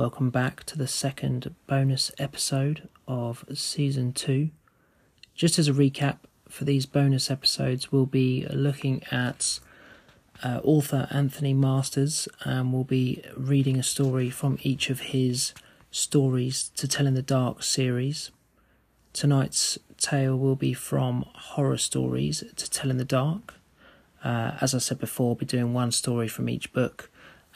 Welcome back to the second bonus episode of season two. Just as a recap, for these bonus episodes, we'll be looking at uh, author Anthony Masters and we'll be reading a story from each of his Stories to Tell in the Dark series. Tonight's tale will be from Horror Stories to Tell in the Dark. Uh, as I said before, we'll be doing one story from each book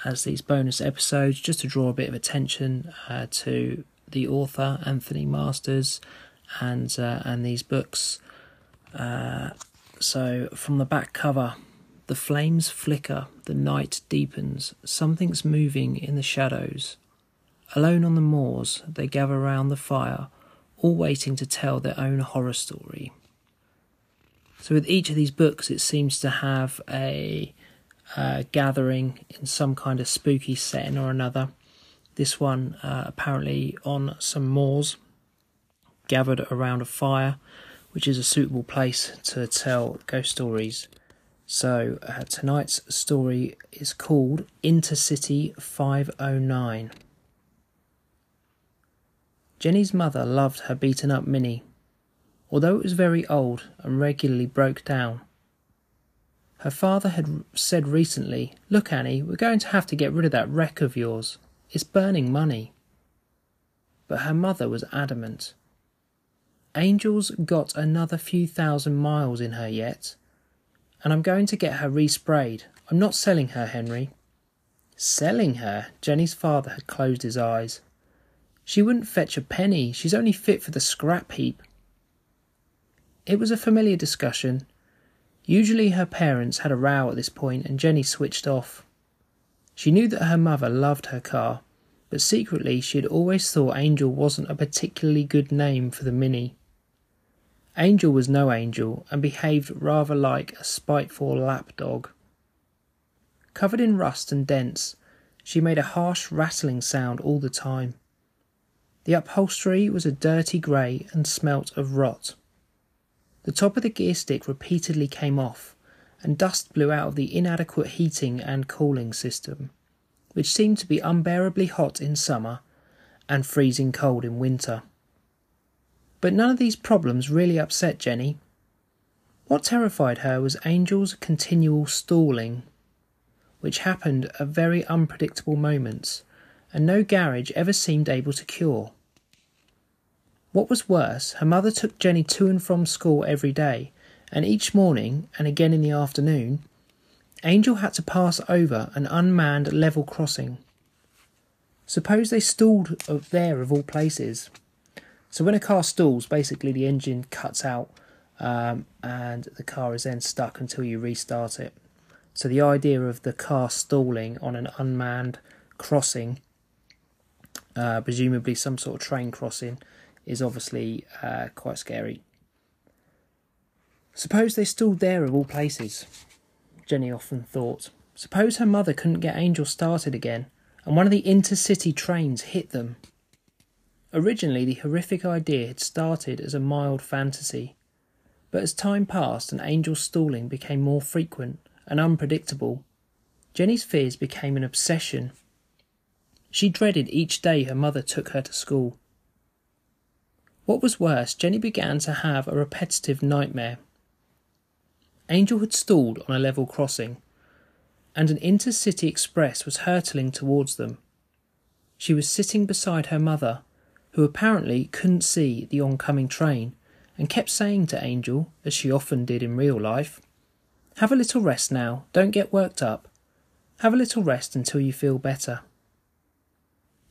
as these bonus episodes just to draw a bit of attention uh, to the author Anthony Masters and uh, and these books. Uh, so from the back cover, the flames flicker, the night deepens, something's moving in the shadows. Alone on the moors, they gather round the fire, all waiting to tell their own horror story. So, with each of these books, it seems to have a uh, gathering in some kind of spooky setting or another. This one, uh, apparently, on some moors, gathered around a fire, which is a suitable place to tell ghost stories. So, uh, tonight's story is called Intercity 509. Jenny's mother loved her beaten up Mini, although it was very old and regularly broke down. Her father had said recently, Look, Annie, we're going to have to get rid of that wreck of yours. It's burning money. But her mother was adamant. Angel's got another few thousand miles in her yet, and I'm going to get her resprayed. I'm not selling her, Henry. Selling her? Jenny's father had closed his eyes. She wouldn't fetch a penny. She's only fit for the scrap heap. It was a familiar discussion. Usually her parents had a row at this point and Jenny switched off. She knew that her mother loved her car, but secretly she had always thought Angel wasn't a particularly good name for the Mini. Angel was no angel and behaved rather like a spiteful lapdog. Covered in rust and dents, she made a harsh rattling sound all the time. The upholstery was a dirty grey and smelt of rot. The top of the gear stick repeatedly came off, and dust blew out of the inadequate heating and cooling system, which seemed to be unbearably hot in summer and freezing cold in winter. But none of these problems really upset Jenny. What terrified her was Angel's continual stalling, which happened at very unpredictable moments and no garage ever seemed able to cure. What was worse, her mother took Jenny to and from school every day, and each morning, and again in the afternoon, Angel had to pass over an unmanned level crossing. Suppose they stalled there of all places. So when a car stalls, basically the engine cuts out um, and the car is then stuck until you restart it. So the idea of the car stalling on an unmanned crossing uh, presumably some sort of train crossing, is obviously uh, quite scary. Suppose they stalled there of all places, Jenny often thought. Suppose her mother couldn't get Angel started again, and one of the intercity trains hit them. Originally, the horrific idea had started as a mild fantasy, but as time passed and Angel's stalling became more frequent and unpredictable, Jenny's fears became an obsession she dreaded each day her mother took her to school. What was worse, Jenny began to have a repetitive nightmare. Angel had stalled on a level crossing, and an intercity express was hurtling towards them. She was sitting beside her mother, who apparently couldn't see the oncoming train, and kept saying to Angel, as she often did in real life, Have a little rest now, don't get worked up. Have a little rest until you feel better.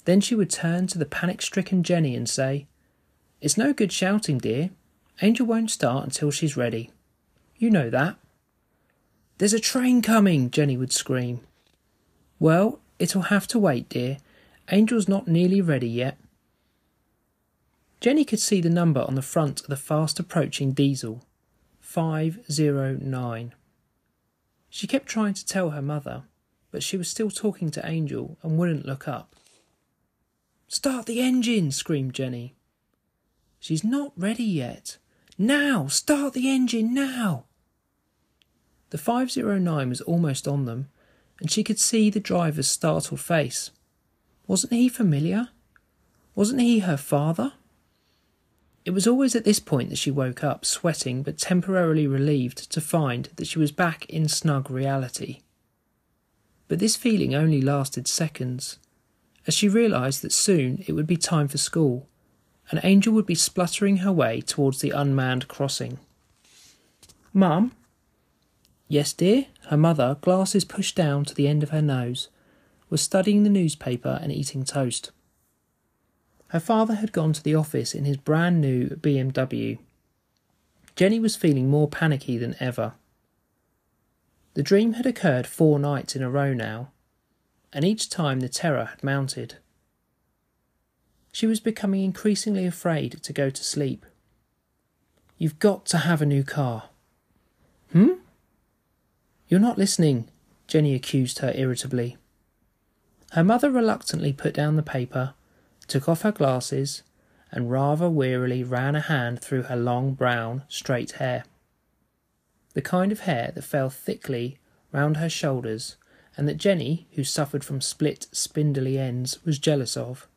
Then she would turn to the panic stricken Jenny and say, It's no good shouting, dear. Angel won't start until she's ready. You know that. There's a train coming, Jenny would scream. Well, it'll have to wait, dear. Angel's not nearly ready yet. Jenny could see the number on the front of the fast approaching diesel 509. She kept trying to tell her mother, but she was still talking to Angel and wouldn't look up. Start the engine, screamed Jenny. She's not ready yet. Now, start the engine now. The 509 was almost on them, and she could see the driver's startled face. Wasn't he familiar? Wasn't he her father? It was always at this point that she woke up, sweating but temporarily relieved to find that she was back in snug reality. But this feeling only lasted seconds, as she realised that soon it would be time for school, and Angel would be spluttering her way towards the unmanned crossing. Mum? Yes, dear? Her mother, glasses pushed down to the end of her nose, was studying the newspaper and eating toast. Her father had gone to the office in his brand new BMW. Jenny was feeling more panicky than ever. The dream had occurred four nights in a row now, and each time the terror had mounted. She was becoming increasingly afraid to go to sleep. You've got to have a new car. Hmm? You're not listening, Jenny accused her irritably. Her mother reluctantly put down the paper took off her glasses, and rather wearily ran a hand through her long brown, straight hair. The kind of hair that fell thickly round her shoulders, and that Jenny, who suffered from split, spindly ends, was jealous of.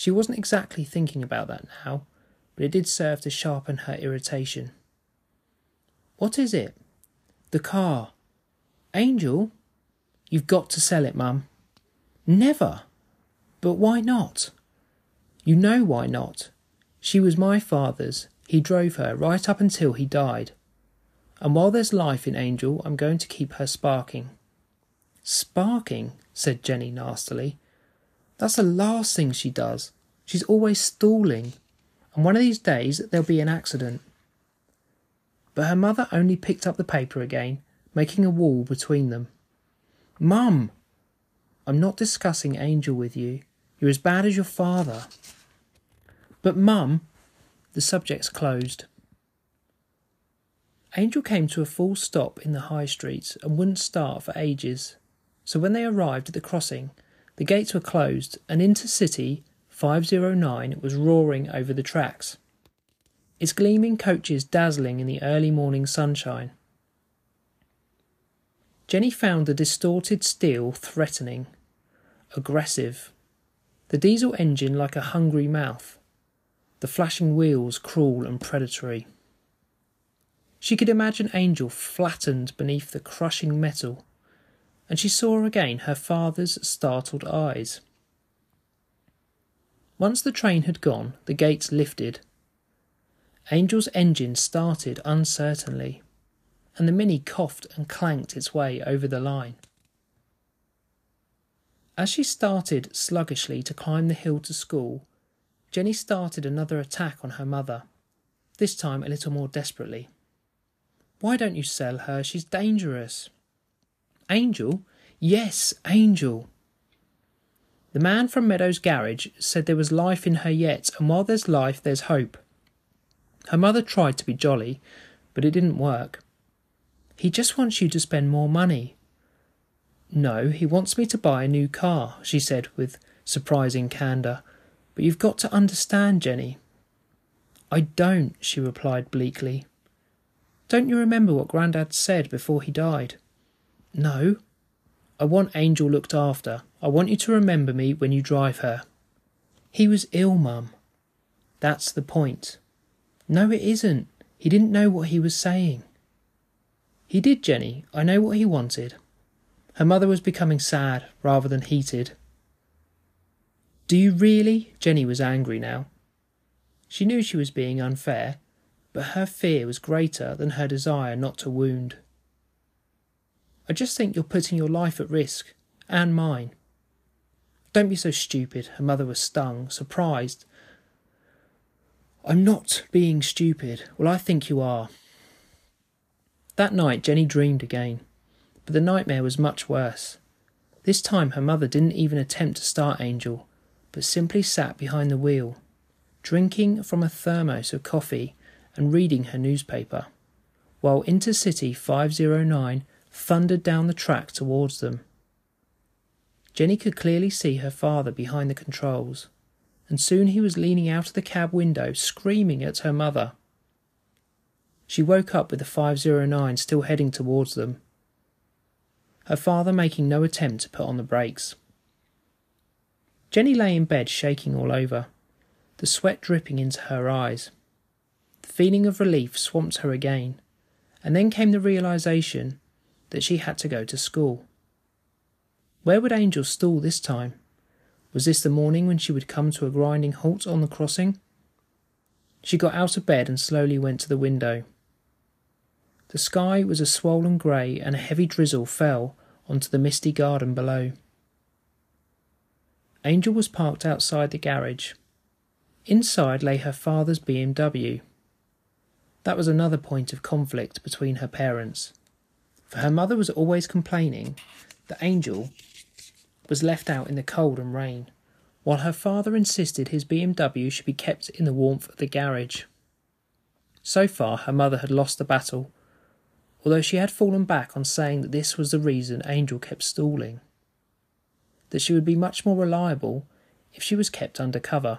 She wasn't exactly thinking about that now, but it did serve to sharpen her irritation. What is it? The car. Angel? You've got to sell it, Mum. Never. But why not? You know why not. She was my father's. He drove her right up until he died. And while there's life in Angel, I'm going to keep her sparking. Sparking, said Jenny nastily. That's the last thing she does. She's always stalling. And one of these days there'll be an accident. But her mother only picked up the paper again, making a wall between them. Mum! I'm not discussing Angel with you. You're as bad as your father. But, Mum, the subject's closed. Angel came to a full stop in the high street and wouldn't start for ages. So when they arrived at the crossing, the gates were closed and Intercity 509 was roaring over the tracks, its gleaming coaches dazzling in the early morning sunshine. Jenny found the distorted steel threatening, aggressive, the diesel engine like a hungry mouth, the flashing wheels cruel and predatory. She could imagine Angel flattened beneath the crushing metal, and she saw again her father's startled eyes. Once the train had gone, the gates lifted. Angel's engine started uncertainly, and the Mini coughed and clanked its way over the line. As she started sluggishly to climb the hill to school, Jenny started another attack on her mother, this time a little more desperately. Why don't you sell her? She's dangerous. Angel? Yes, Angel. The man from Meadows' garage said there was life in her yet, and while there's life, there's hope. Her mother tried to be jolly, but it didn't work. He just wants you to spend more money. No, he wants me to buy a new car, she said with surprising candour. But you've got to understand, Jenny. I don't, she replied bleakly. Don't you remember what Grandad said before he died? No. I want Angel looked after. I want you to remember me when you drive her. He was ill, Mum. That's the point. No, it isn't. He didn't know what he was saying. He did, Jenny. I know what he wanted. Her mother was becoming sad rather than heated. Do you really? Jenny was angry now. She knew she was being unfair, but her fear was greater than her desire not to wound. I just think you're putting your life at risk, and mine. Don't be so stupid. Her mother was stung, surprised. I'm not being stupid. Well, I think you are. That night, Jenny dreamed again. But the nightmare was much worse. This time her mother didn't even attempt to start Angel, but simply sat behind the wheel, drinking from a thermos of coffee and reading her newspaper, while Intercity 509 thundered down the track towards them. Jenny could clearly see her father behind the controls, and soon he was leaning out of the cab window screaming at her mother. She woke up with the 509 still heading towards them her father making no attempt to put on the brakes. Jenny lay in bed shaking all over, the sweat dripping into her eyes. The feeling of relief swamped her again, and then came the realization that she had to go to school. Where would Angel stall this time? Was this the morning when she would come to a grinding halt on the crossing? She got out of bed and slowly went to the window. The sky was a swollen grey and a heavy drizzle fell onto the misty garden below. Angel was parked outside the garage. Inside lay her father's BMW. That was another point of conflict between her parents, for her mother was always complaining that Angel was left out in the cold and rain, while her father insisted his BMW should be kept in the warmth of the garage. So far, her mother had lost the battle, although she had fallen back on saying that this was the reason Angel kept stalling that she would be much more reliable if she was kept under cover.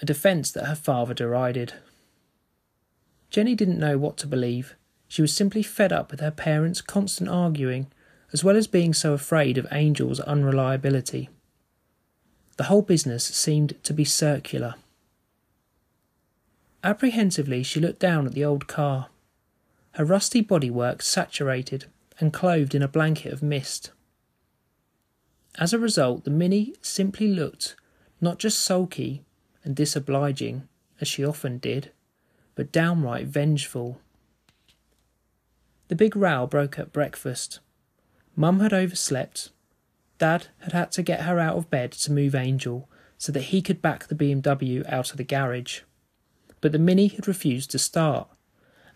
A defence that her father derided. Jenny didn't know what to believe. She was simply fed up with her parents' constant arguing, as well as being so afraid of Angel's unreliability. The whole business seemed to be circular. Apprehensively, she looked down at the old car, her rusty bodywork saturated and clothed in a blanket of mist. As a result, the Mini simply looked not just sulky and disobliging, as she often did, but downright vengeful. The big row broke at breakfast. Mum had overslept. Dad had had to get her out of bed to move Angel so that he could back the BMW out of the garage. But the Mini had refused to start,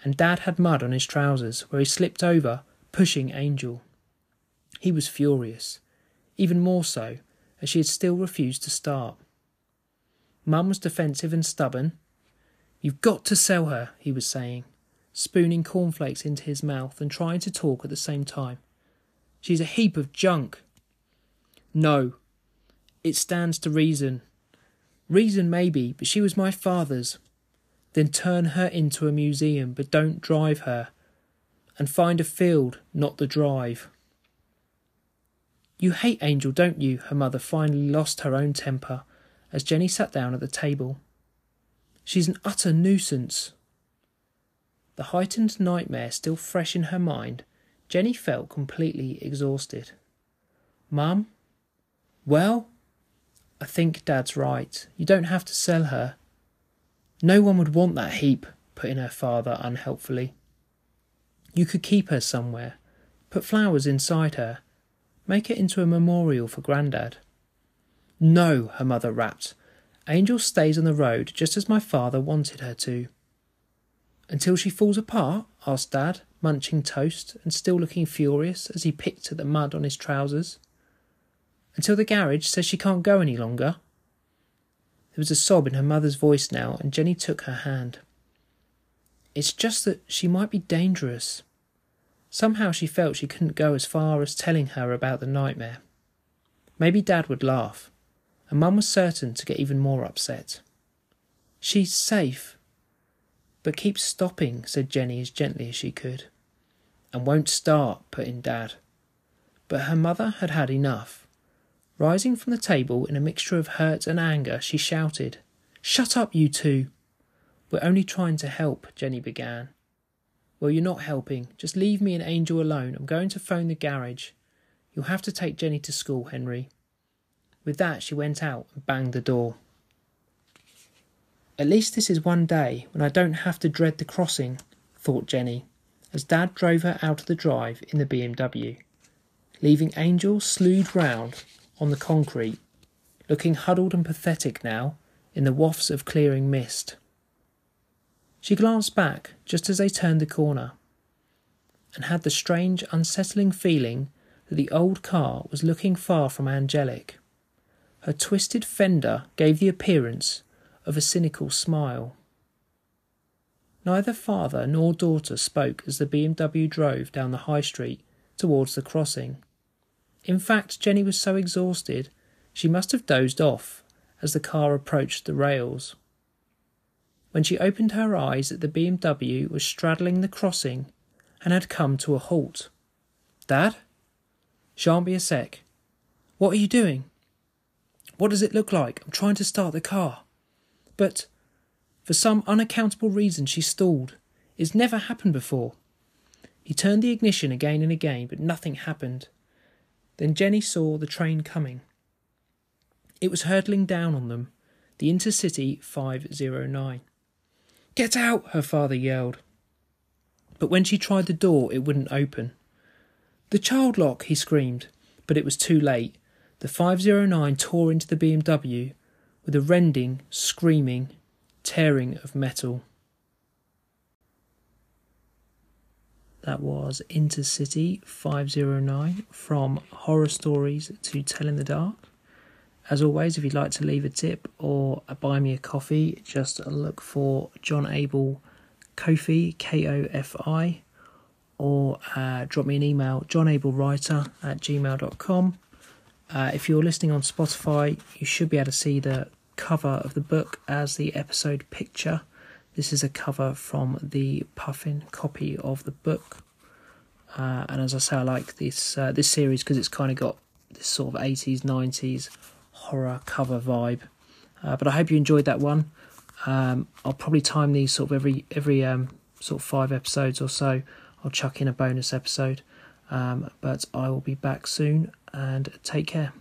and Dad had mud on his trousers where he slipped over, pushing Angel. He was furious even more so as she had still refused to start. Mum was defensive and stubborn. You've got to sell her, he was saying, spooning cornflakes into his mouth and trying to talk at the same time. She's a heap of junk. No, it stands to reason. Reason maybe, but she was my father's. Then turn her into a museum, but don't drive her. And find a field, not the drive. You hate Angel, don't you? Her mother finally lost her own temper as Jenny sat down at the table. She's an utter nuisance. The heightened nightmare still fresh in her mind, Jenny felt completely exhausted. Mum? Well? I think Dad's right. You don't have to sell her. No one would want that heap, put in her father unhelpfully. You could keep her somewhere, put flowers inside her, Make it into a memorial for Grandad. No, her mother rapped. Angel stays on the road just as my father wanted her to. Until she falls apart? asked Dad, munching toast and still looking furious as he picked at the mud on his trousers. Until the garage says she can't go any longer. There was a sob in her mother's voice now, and Jenny took her hand. It's just that she might be dangerous. Somehow she felt she couldn't go as far as telling her about the nightmare. Maybe Dad would laugh, and Mum was certain to get even more upset. She's safe. But keeps stopping, said Jenny as gently as she could. And won't start, put in Dad. But her mother had had enough. Rising from the table in a mixture of hurt and anger, she shouted, Shut up, you two! We're only trying to help, Jenny began. Well, you're not helping. Just leave me and Angel alone. I'm going to phone the garage. You'll have to take Jenny to school, Henry. With that, she went out and banged the door. At least this is one day when I don't have to dread the crossing, thought Jenny, as Dad drove her out of the drive in the BMW, leaving Angel slewed round on the concrete, looking huddled and pathetic now in the wafts of clearing mist. She glanced back just as they turned the corner and had the strange, unsettling feeling that the old car was looking far from angelic. Her twisted fender gave the appearance of a cynical smile. Neither father nor daughter spoke as the BMW drove down the high street towards the crossing. In fact, Jenny was so exhausted she must have dozed off as the car approached the rails. When she opened her eyes, the BMW was straddling the crossing and had come to a halt. Dad? Shan't be a sec. What are you doing? What does it look like? I'm trying to start the car. But for some unaccountable reason, she stalled. It's never happened before. He turned the ignition again and again, but nothing happened. Then Jenny saw the train coming. It was hurtling down on them, the Intercity 509. Get out, her father yelled. But when she tried the door, it wouldn't open. The child lock, he screamed, but it was too late. The 509 tore into the BMW with a rending, screaming, tearing of metal. That was Intercity 509 from Horror Stories to Tell in the Dark. As always, if you'd like to leave a tip or buy me a coffee, just look for John Abel Ko-fi, K O F I, or uh, drop me an email, johnablewriter at gmail.com. Uh, if you're listening on Spotify, you should be able to see the cover of the book as the episode picture. This is a cover from the Puffin copy of the book. Uh, and as I say, I like this uh, this series because it's kind of got this sort of 80s, 90s horror cover vibe. Uh, but I hope you enjoyed that one. Um, I'll probably time these sort of every every um, sort of five episodes or so. I'll chuck in a bonus episode. Um, but I will be back soon and take care.